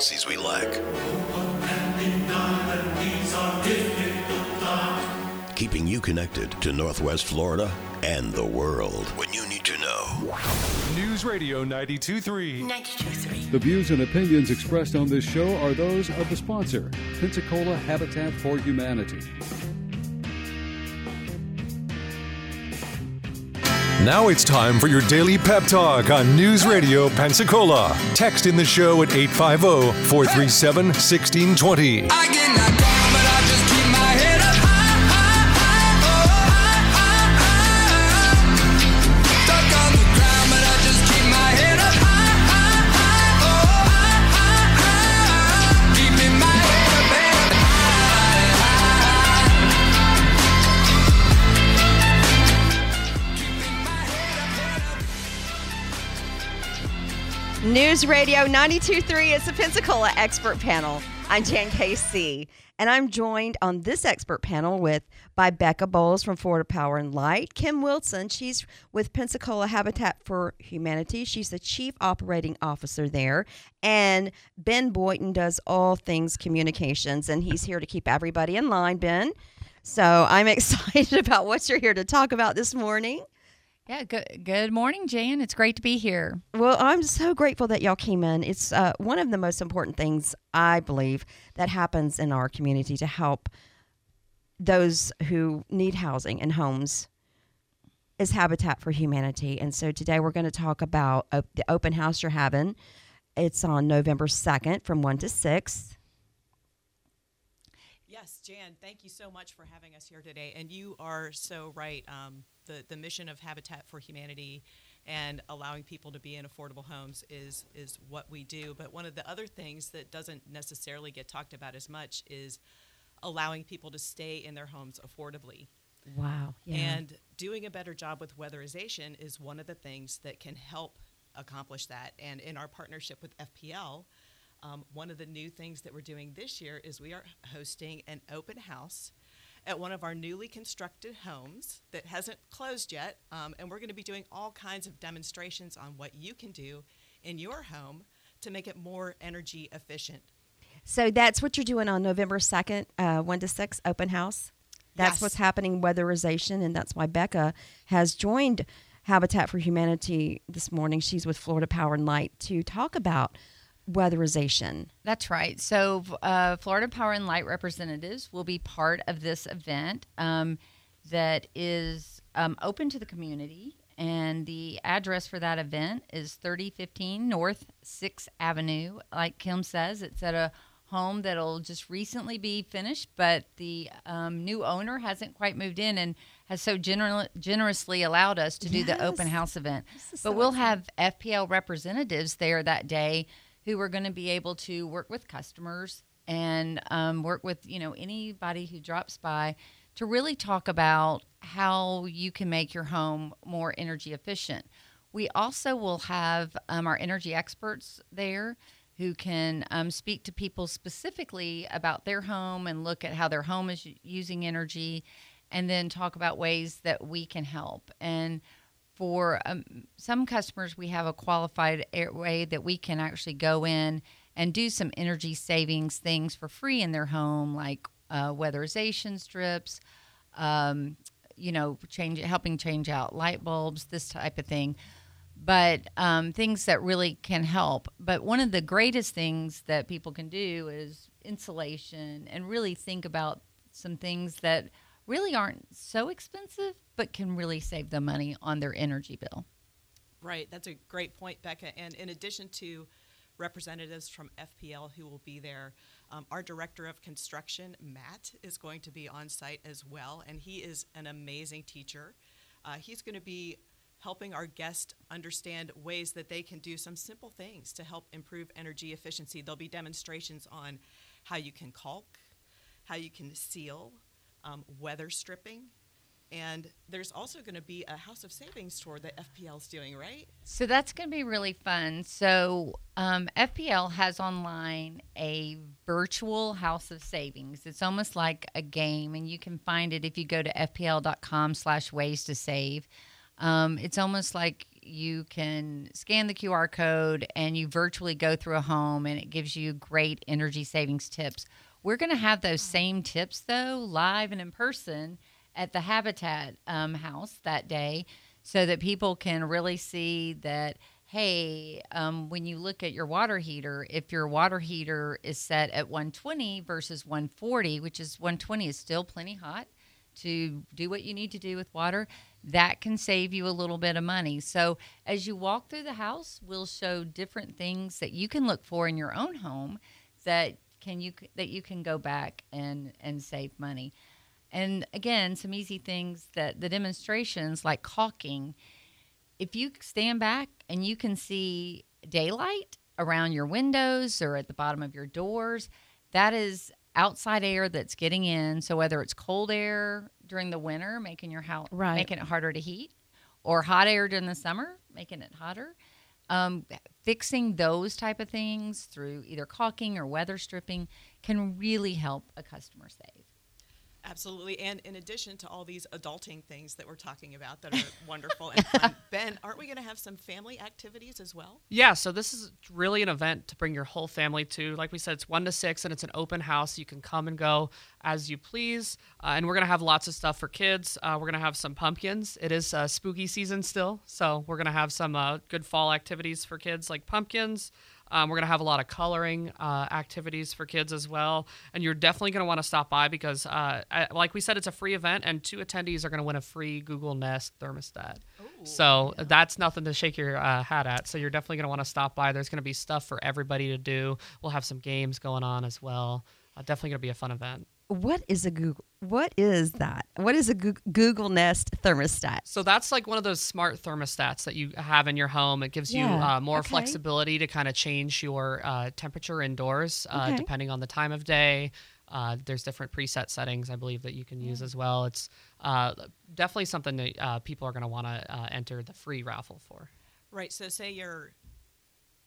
policies we lack. Keeping you connected to Northwest Florida and the world when you need to know. News Radio 92.3. 92.3. The views and opinions expressed on this show are those of the sponsor, Pensacola Habitat for Humanity. Now it's time for your daily pep talk on News Radio Pensacola. Text in the show at 850 437 1620. News Radio 92.3 is the Pensacola Expert Panel. I'm Jan KC, and I'm joined on this expert panel with by Becca Bowles from Florida Power and Light, Kim Wilson, she's with Pensacola Habitat for Humanity. She's the Chief Operating Officer there, and Ben Boyton does all things communications, and he's here to keep everybody in line, Ben. So I'm excited about what you're here to talk about this morning. Yeah, good good morning, Jan. It's great to be here. Well, I'm so grateful that y'all came in. It's uh, one of the most important things I believe that happens in our community to help those who need housing and homes is Habitat for Humanity. And so today we're going to talk about uh, the open house you're having. It's on November 2nd from 1 to 6. Jan, thank you so much for having us here today. And you are so right. Um, the, the mission of Habitat for Humanity and allowing people to be in affordable homes is, is what we do. But one of the other things that doesn't necessarily get talked about as much is allowing people to stay in their homes affordably. Wow. Yeah. And doing a better job with weatherization is one of the things that can help accomplish that. And in our partnership with FPL, um, one of the new things that we're doing this year is we are hosting an open house at one of our newly constructed homes that hasn't closed yet. Um, and we're going to be doing all kinds of demonstrations on what you can do in your home to make it more energy efficient. So that's what you're doing on November 2nd, uh, 1 to 6, open house. That's Yes. what's happening, weatherization, and that's why Becca has joined Habitat for Humanity this morning. She's with Florida Power and Light to talk about weatherization. That's right. So, uh, Florida Power and Light representatives will be part of this event um, that is um, open to the community. And the address for that event is 3015 North 6th Avenue. Like Kim says, it's at a home that'll just recently be finished, but the um, new owner hasn't quite moved in and has so gener- generously allowed us to do the open house event. But so we'll have FPL representatives there that day who are going to be able to work with customers and um, work with you know anybody who drops by to really talk about how you can make your home more energy efficient. We also will have um, our energy experts there who can um, speak to people specifically about their home and look at how their home is using energy and then talk about ways that we can help. And for um, some customers, we have a qualified way that we can actually go in and do some energy savings things for free in their home, like uh, weatherization strips, um, you know, change helping change out light bulbs, this type of thing. But um, things that really can help. But one of the greatest things that people can do is insulation and really think about some things that really aren't so expensive, but can really save them money on their energy bill. Right, that's a great point, Becca. And in addition to representatives from FPL who will be there, um, our director of construction, Matt, is going to be on site as well, and he is an amazing teacher. Uh, he's going to be helping our guests understand ways that they can do some simple things to help improve energy efficiency. There'll be demonstrations on how you can caulk, how you can seal, um, weather stripping, and there's also going to be a House of Savings tour that FPL is doing, right? So that's going to be really fun. So um, FPL has online a virtual house of savings. It's almost like a game, and you can find it if you go to fpl.com slash ways to save. Um, it's almost like you can scan the QR code and you virtually go through a home and it gives you great energy savings tips. We're going to have those same tips though live and in person at the Habitat um, house that day so that people can really see that hey, um, when you look at your water heater, if your water heater is set at 120 versus 140, which is 120 is still plenty hot to do what you need to do with water, that can save you a little bit of money. So as you walk through the house, we'll show different things that you can look for in your own home that can you that you can go back and and save money. And again, some easy things that the demonstrations like caulking if you stand back and you can see daylight around your windows or at the bottom of your doors, that is outside air that's getting in. So whether it's cold air during the winter, making your house Right. making it harder to heat, or hot air during the summer, making it hotter. Um, fixing those type of things through either caulking or weather stripping can really help a customer save. Absolutely. And in addition to all these adulting things that we're talking about that are wonderful and fun, Ben, aren't we going to have some family activities as well? Yeah, so this is really an event to bring your whole family to. Like we said, it's one to six, and it's an open house. You can come and go as you please. Uh, and we're gonna have lots of stuff for kids. Uh, we're gonna have some pumpkins. It is uh, spooky season still, so we're gonna have some uh, good fall activities for kids, like pumpkins. Um, we're gonna have a lot of coloring uh, activities for kids as well, and you're definitely gonna want to stop by because, uh, I, like we said, it's a free event, and two attendees are gonna win a free Google Nest thermostat. So that's nothing to shake your uh, hat at. So you're definitely going to want to stop by. There's going to be stuff for everybody to do. We'll have some games going on as well. Uh, definitely going to be a fun event. What is a Google? What is that? What is a Google Nest thermostat? So that's like one of those smart thermostats that you have in your home. It gives you uh, more okay. flexibility to kind of change your uh, temperature indoors uh, Okay. depending on the time of day. Uh, there's different preset settings, I believe, that you can use as well. It's uh, definitely something that uh, people are going to want to uh, enter the free raffle for. Right. So say you're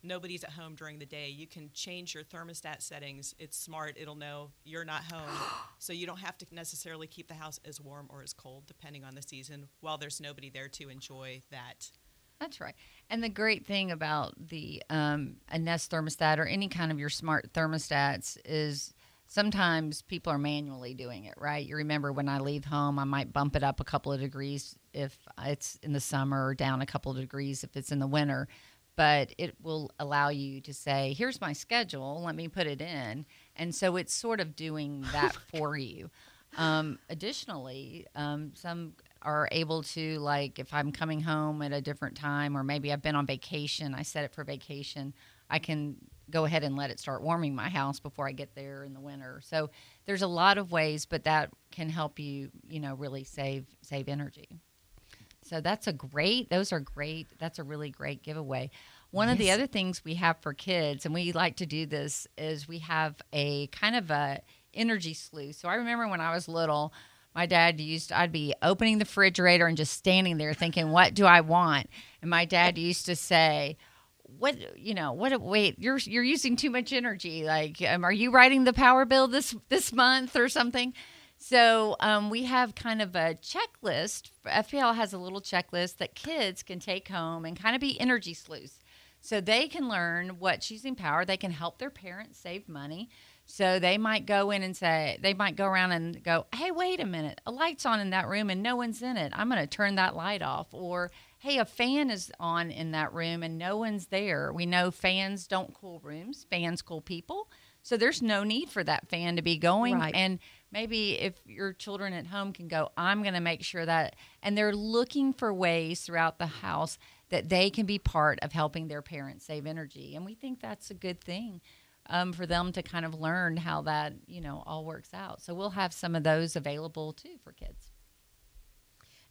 nobody's at home during the day, you can change your thermostat settings. It's smart. It'll know you're not home. so you don't have to necessarily keep the house as warm or as cold depending on the season while there's nobody there to enjoy that. That's right. And the great thing about the um, a Nest thermostat or any kind of your smart thermostats is sometimes people are manually doing it, right? You remember when I leave home, I might bump it up a couple of degrees if it's in the summer or down a couple of degrees if it's in the winter. But it will allow you to say, here's my schedule, let me put it in. And so it's sort of doing that for you. Um, additionally, um, some are able to like if I'm coming home at a different time or maybe I've been on vacation, I set it for vacation. I can go ahead and let it start warming my house before I get there in the winter. So there's a lot of ways, but that can help you, you know, really save save energy. So that's a great. Those are great. That's a really great giveaway. One of the other things we have for kids, and we like to do this, is we have a kind of a energy sleuth. So I remember when I was little, my dad used I'd be opening the refrigerator and just standing there thinking, "What do I want?" And my dad used to say, "What you know? What? Wait, you're you're using too much energy. Like, um, are you writing the power bill this this month or something?" So um, we have kind of a checklist. FPL has a little checklist that kids can take home and kind of be energy sleuths. So they can learn what choosing power. They can help their parents save money. So they might go in and say, they might go around and go, hey, wait a minute, a light's on in that room and no one's in it. I'm going to turn that light off. Or, hey, a fan is on in that room and no one's there. We know fans don't cool rooms, fans cool people. So there's no need for that fan to be going. Right. And maybe if your children at home can go, I'm going to make sure that, and they're looking for ways throughout the house that they can be part of helping their parents save energy. And we think that's a good thing um, for them to kind of learn how that, you know, all works out. So we'll have some of those available too for kids.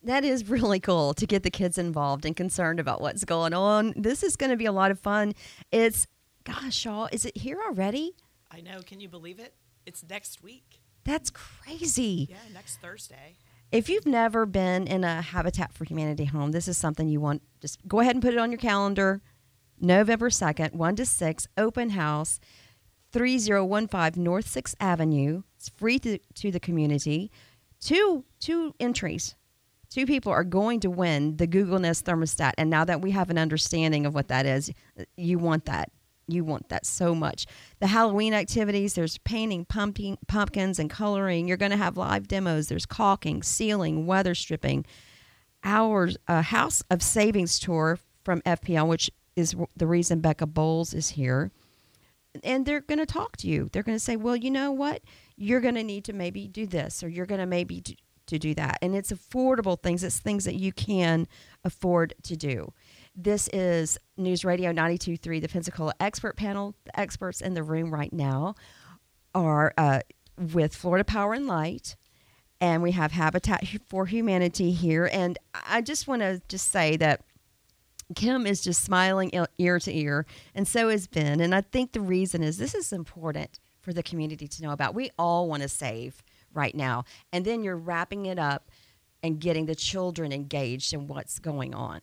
That is really cool to get the kids involved and concerned about what's going on. This is going to be a lot of fun. It's, gosh, y'all, is it here already? I know. Can you believe it? It's next week. That's crazy. Yeah, next Thursday. If you've never been in a Habitat for Humanity home, this is something you want. Just go ahead and put it on your calendar. November 2nd, 1 to 6, open house, 3015 North 6th Avenue. It's free to, to the community. Two, two entries two people are going to win the Google Nest thermostat. And now that we have an understanding of what that is, you want that. You want that so much. The Halloween activities, there's painting pumpkin, pumpkins and coloring. You're going to have live demos. There's caulking, sealing, weather stripping. Our uh, House of Savings tour from FPL, which is the reason Becca Bowles is here. And they're going to talk to you. They're going to say, well, you know what? You're going to need to maybe do this or you're going to maybe do, to do that. And it's affordable things. It's things that you can afford to do. This is News Radio 92.3, the Pensacola Expert Panel. The experts in the room right now are uh, with Florida Power and Light, and we have Habitat for Humanity here. And I just want to just say that Kim is just smiling ear to ear, and so is Ben. And I think the reason is this is important for the community to know about. We all want to save right now, and then you're wrapping it up and getting the children engaged in what's going on.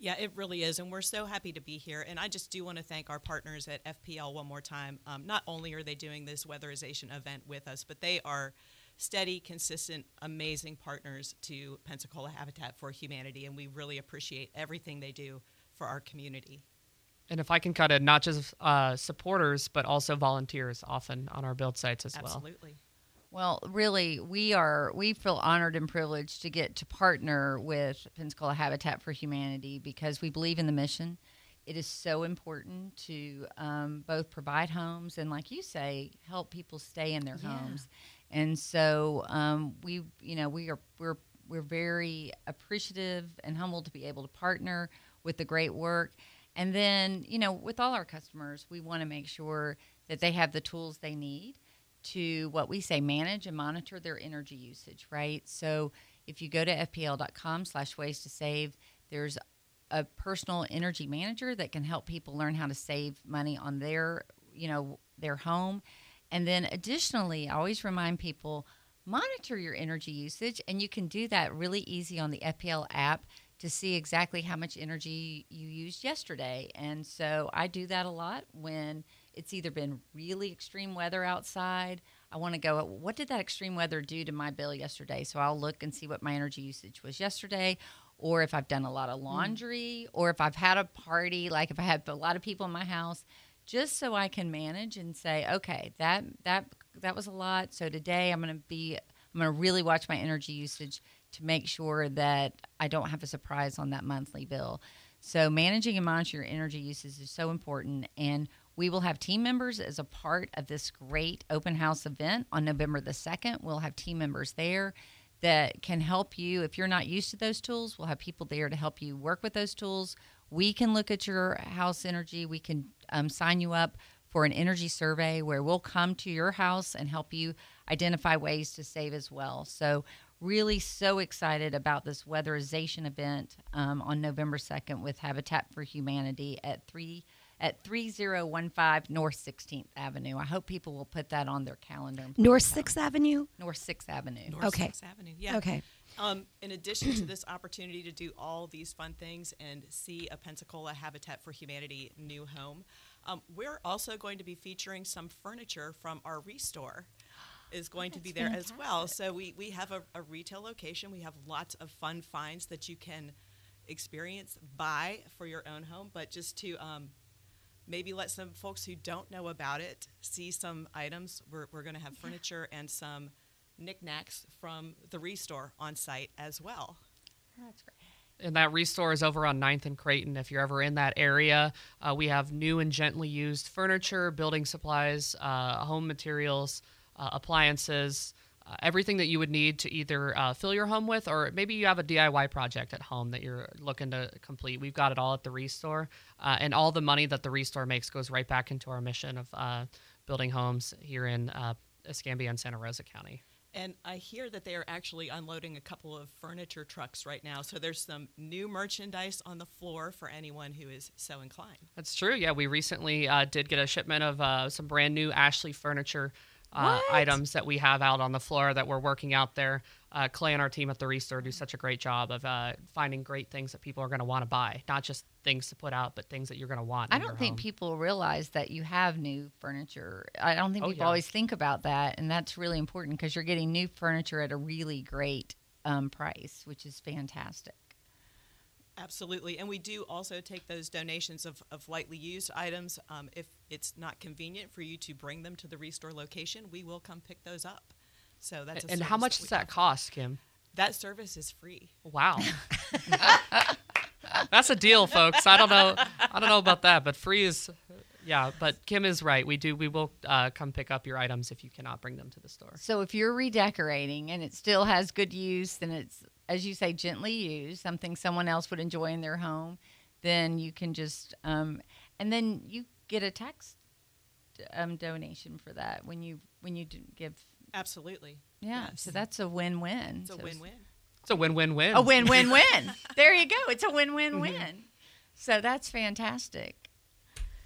Yeah, it really is, and we're so happy to be here. And I just do want to thank our partners at FPL one more time. Um, not only are they doing this weatherization event with us, but they are steady, consistent, amazing partners to Pensacola Habitat for Humanity, and we really appreciate everything they do for our community. And if I can cut in, not just uh, supporters, but also volunteers often on our build sites as well. Absolutely. Well, really, we are we feel honored and privileged to get to partner with Pensacola Habitat for Humanity because we believe in the mission. It is so important to um, both provide homes and, like you say, help people stay in their homes. And so um, we, you know, we are we're we're very appreciative and humbled to be able to partner with the great work. And then, you know, with all our customers, we want to make sure that they have the tools they need to what we say manage and monitor their energy usage right? So if you go to fpl.com slash ways to save there's a personal energy manager that can help people learn how to save money on their you know their home. And then additionally i always remind people monitor your energy usage and you can do that really easy on the fpl app to see exactly how much energy you used yesterday. And so i do that a lot when it's either been really extreme weather outside. I want to go, what did that extreme weather do to my bill yesterday? So I'll look and see what my energy usage was yesterday, or if I've done a lot of hmm. laundry, or if I've had a party, like if I have a lot of people in my house, just so I can manage and say, okay, that that that was a lot. So today I'm going to be, I'm going to really watch my energy usage to make sure that I don't have a surprise on that monthly bill. So managing and monitoring your energy usage is so important, and we will have team members as a part of this great open house event on November the 2nd. We'll have team members there that can help you. If you're not used to those tools, we'll have people there to help you work with those tools. We can look at your house energy. We can um, sign you up for an energy survey where we'll come to your house and help you identify ways to save as well. So, really, so excited about this weatherization event um, on November 2nd with Habitat for Humanity at 3 at 3015 North 16th Avenue. I hope people will put that on their calendar. North plan it out. 6th Avenue? North 6th Avenue. North Okay. Sixth Avenue. Yeah. Okay. Um, in addition to this opportunity to do all these fun things and see a Pensacola Habitat for Humanity new home, um, we're also going to be featuring some furniture from our restore. Is going to be there as well. So we, we have a, a retail location. We have lots of fun finds that you can experience, buy for your own home, but just to um, maybe let some folks who don't know about it see some items. We're, we're going to have furniture and some knickknacks from the restore on site as well. That's great. and that restore is over on 9th and Creighton. If you're ever in that area, uh, we have new and gently used furniture, building supplies, uh, home materials, uh, appliances, everything that you would need to either uh, fill your home with, or maybe you have a DIY project at home that you're looking to complete. We've got it all at the restore, uh, and all the money that the restore makes goes right back into our mission of uh, building homes here in uh, Escambia and Santa Rosa County. And I hear that they are actually unloading a couple of furniture trucks right now. So there's some new merchandise on the floor for anyone who is so inclined. That's true. Yeah, we recently uh, did get a shipment of uh, some brand new Ashley furniture uh, items that we have out on the floor that we're working out there. Uh, Clay and our team at the Restore do such a great job of uh, finding great things that people are going to want to buy, not just things to put out, but things that you're going to want. I don't think home. people realize that you have new furniture. I don't think Oh, people yeah. always think about that, and that's really important because you're getting new furniture at a really great um, price, which is fantastic. Absolutely. And we do also take those donations of, of lightly used items. Um, if it's not convenient for you to bring them to the Restore location, we will come pick those up. So that's a and how much we does that offer. cost, Kim? That service is free. Wow. That's a deal, folks. I don't know. I don't know about that, but free is, yeah. But Kim is right. We do. We will uh, come pick up your items if you cannot bring them to the store. So if you're redecorating and it still has good use, then it's as you say gently used, something someone else would enjoy in their home, then you can just um, and then you get a tax um, donation for that when you when you give. Absolutely. Yeah, Yes. so that's a win-win. It's a So win win. It's a win-win-win. A win-win-win. there you go. It's a win-win-win. So that's fantastic.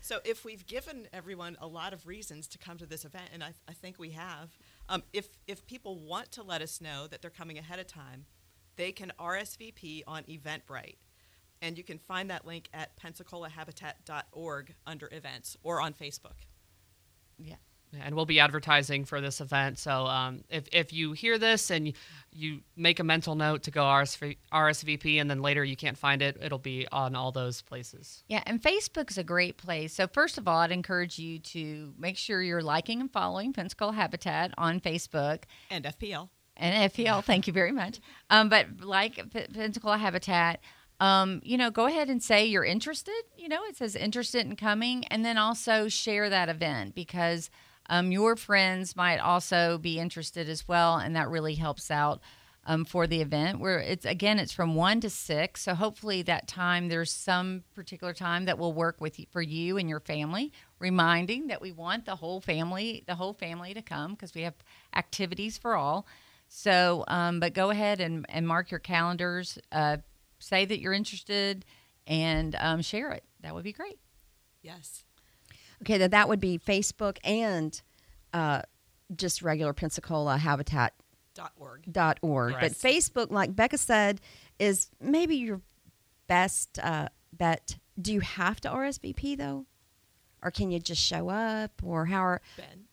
So, if we've given everyone a lot of reasons to come to this event, and I, I think we have, um, if, if people want to let us know that they're coming ahead of time, they can RSVP on Eventbrite. And you can find that link at pensacolahabitat.org under events or on Facebook. Yeah. and we'll be advertising for this event. So um, if, if you hear this and you, you make a mental note to go RSV, RSVP and then later you can't find it, it'll be on all those places. Yeah, and Facebook's a great place. So first of all, I'd encourage you to make sure you're liking and following Pensacola Habitat on Facebook. And FPL. And FPL. Thank you very much. Um, but like P- Pensacola Habitat, um, you know, go ahead and say you're interested. You know, it says interested in coming, and then also share that event because um, your friends might also be interested as well, and that really helps out. Um, for the event, where it's again, it's from one to six. So hopefully that time there's some particular time that will work with you, for you and your family. Reminding that we want the whole family, the whole family to come because we have activities for all. So, um, but go ahead and, and mark your calendars. Uh, say that you're interested and um, share it. That would be great. Yes. Okay, that that would be Facebook and uh, just regular Pensacola Habitat Dot org. dot org. But Facebook, like Becca said, is maybe your best uh, bet. Do you have to RSVP though, or can you just show up, or how? Are, Ben.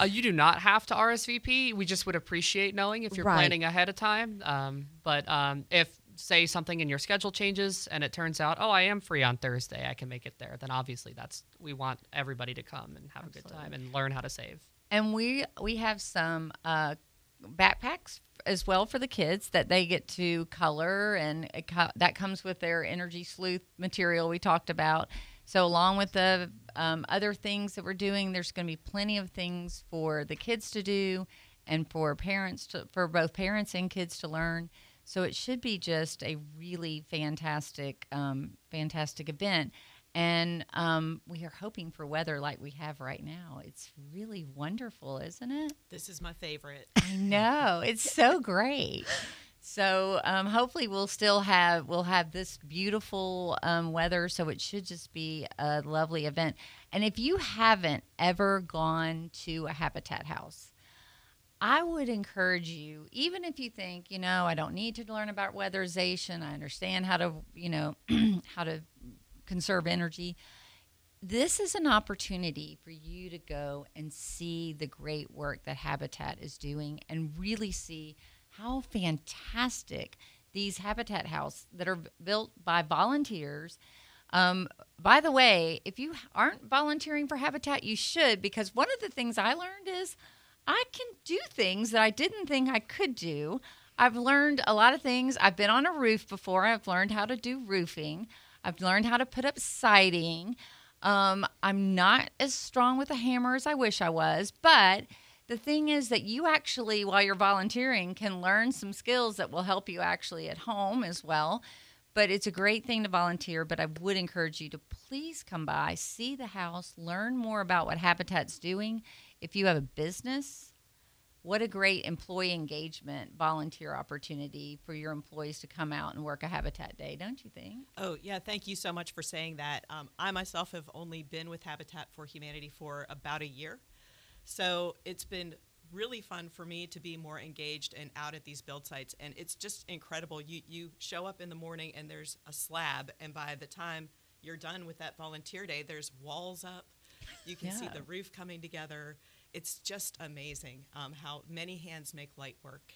Uh, you do not have to RSVP. We just would appreciate knowing if you're Right. planning ahead of time. Um, but um, if, say, something in your schedule changes and it turns out, oh, I am free on Thursday, I can make it there, then obviously that's we want everybody to come and have a good time and learn how to save. And we we have some uh, backpacks as well for the kids that they get to color, and it co- that comes with their energy sleuth material we talked about. So along with the um, other things that we're doing, there's going to be plenty of things for the kids to do, and for parents to for both parents and kids to learn. So it should be just a really fantastic, um, fantastic event. And um, we are hoping for weather like we have right now. It's really wonderful, isn't it? This is my favorite. I know it's so great. So um, hopefully we'll still have we'll have this beautiful um, weather. So it should just be a lovely event. And if you haven't ever gone to a Habitat House, I would encourage you, even if you think, you know, I don't need to learn about weatherization. I understand how to, you know, how to conserve energy. This is an opportunity for you to go and see the great work that Habitat is doing and really see how fantastic these Habitat houses that are built by volunteers. Um, by the way, if you aren't volunteering for Habitat, you should because one of the things I learned is I can do things that I didn't think I could do. I've learned a lot of things. I've been on a roof before. I've learned how to do roofing. I've learned how to put up siding. Um, I'm not as strong with a hammer as I wish I was, but the thing is that you actually, while you're volunteering, can learn some skills that will help you actually at home as well. But it's a great thing to volunteer. But I would encourage you to please come by, see the house, learn more about what Habitat's doing. If you have a business, what a great employee engagement volunteer opportunity for your employees to come out and work a Habitat Day, don't you think? Oh, yeah. Thank you so much for saying that. Um, I myself have only been with Habitat for Humanity for about a year. So it's been really fun for me to be more engaged and out at these build sites. And it's just incredible. You, you show up in the morning and there's a slab, and by the time you're done with that volunteer day, there's walls up. You can see the roof coming together. It's just amazing um, how many hands make light work.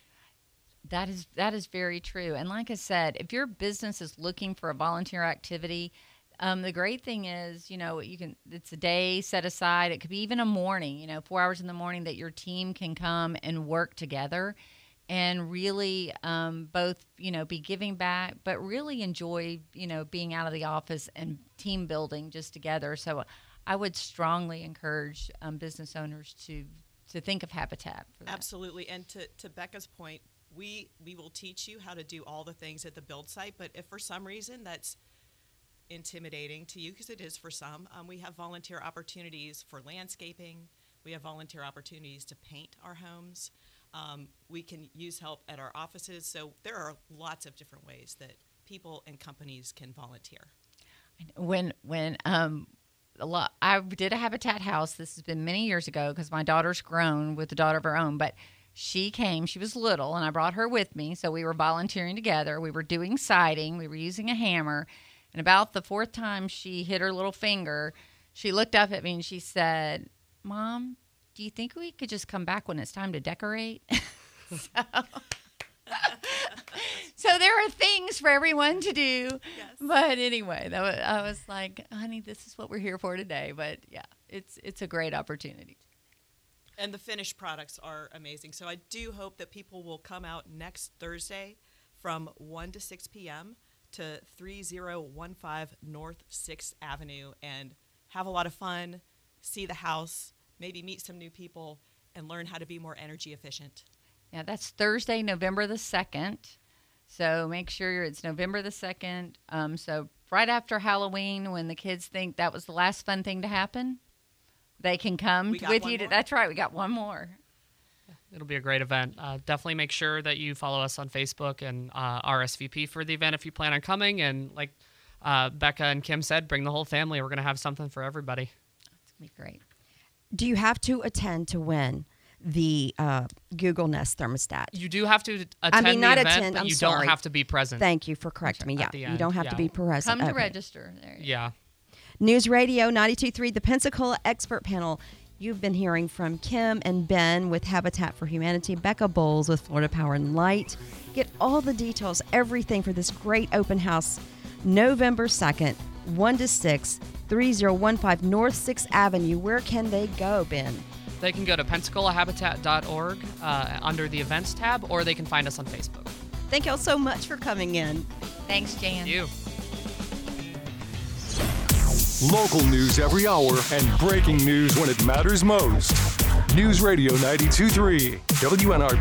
That is that is very true. And like I said, if your business is looking for a volunteer activity, um, the great thing is, you know, you can. It's a day set aside. It could be even a morning. You know, four hours in the morning that your team can come and work together, and really um, both, you know, be giving back, but really enjoy, you know, being out of the office and team building just together. So, I would strongly encourage um, business owners to to think of Habitat. Absolutely. And to, to Becca's point, we we will teach you how to do all the things at the build site. But if for some reason that's intimidating to you, because it is for some, um, we have volunteer opportunities for landscaping. We have volunteer opportunities to paint our homes. Um, we can use help at our offices. So there are lots of different ways that people and companies can volunteer. when when um a lot I did a habitat house this has been many years ago because my daughter's grown with a daughter of her own but she came she was little and I brought her with me so we were volunteering together we were doing siding we were using a hammer and about the fourth time she hit her little finger she looked up at me and she said mom do you think we could just come back when it's time to decorate so, so there are things for everyone to do. But anyway, that was, I was like, honey, this is what we're here for today. But yeah, it's it's a great opportunity. And the finished products are amazing. So I do hope that people will come out next Thursday from 1 to 6 p.m. to 3015 North 6th Avenue and have a lot of fun, see the house, maybe meet some new people, and learn how to be more energy efficient. Yeah, that's Thursday, November the second. So make sure it's November the second. Um, so right after Halloween, when the kids think that was the last fun thing to happen, they can come with you. To, that's right. We got one more. It'll be a great event. Uh, definitely make sure that you follow us on Facebook and uh, RSVP for the event if you plan on coming. And like uh, Becca and Kim said, bring the whole family. We're going to have something for everybody. It's gonna be great. Do you have to attend to win the uh, Google Nest thermostat? You do have to attend I mean, not the event, attend, I'm you sorry. don't have to be present. Thank you for correcting me. Yeah, you don't have to be present. Come to Okay. register. There you go. Yeah. News Radio 92.3, the Pensacola Expert Panel. You've been hearing from Kim and Ben with Habitat for Humanity, Becca Bowles with Florida Power and Light. Get all the details, everything for this great open house, November 2nd, 1 to 6, 3015 North 6th Avenue. Where can they go, Ben? They can go to pensacolahabitat.org uh, under the events tab, or they can find us on Facebook. Thank y'all so much for coming in. Thanks, Jan. Thank you. Local news every hour and breaking news when it matters most. News Radio 923, WNRP.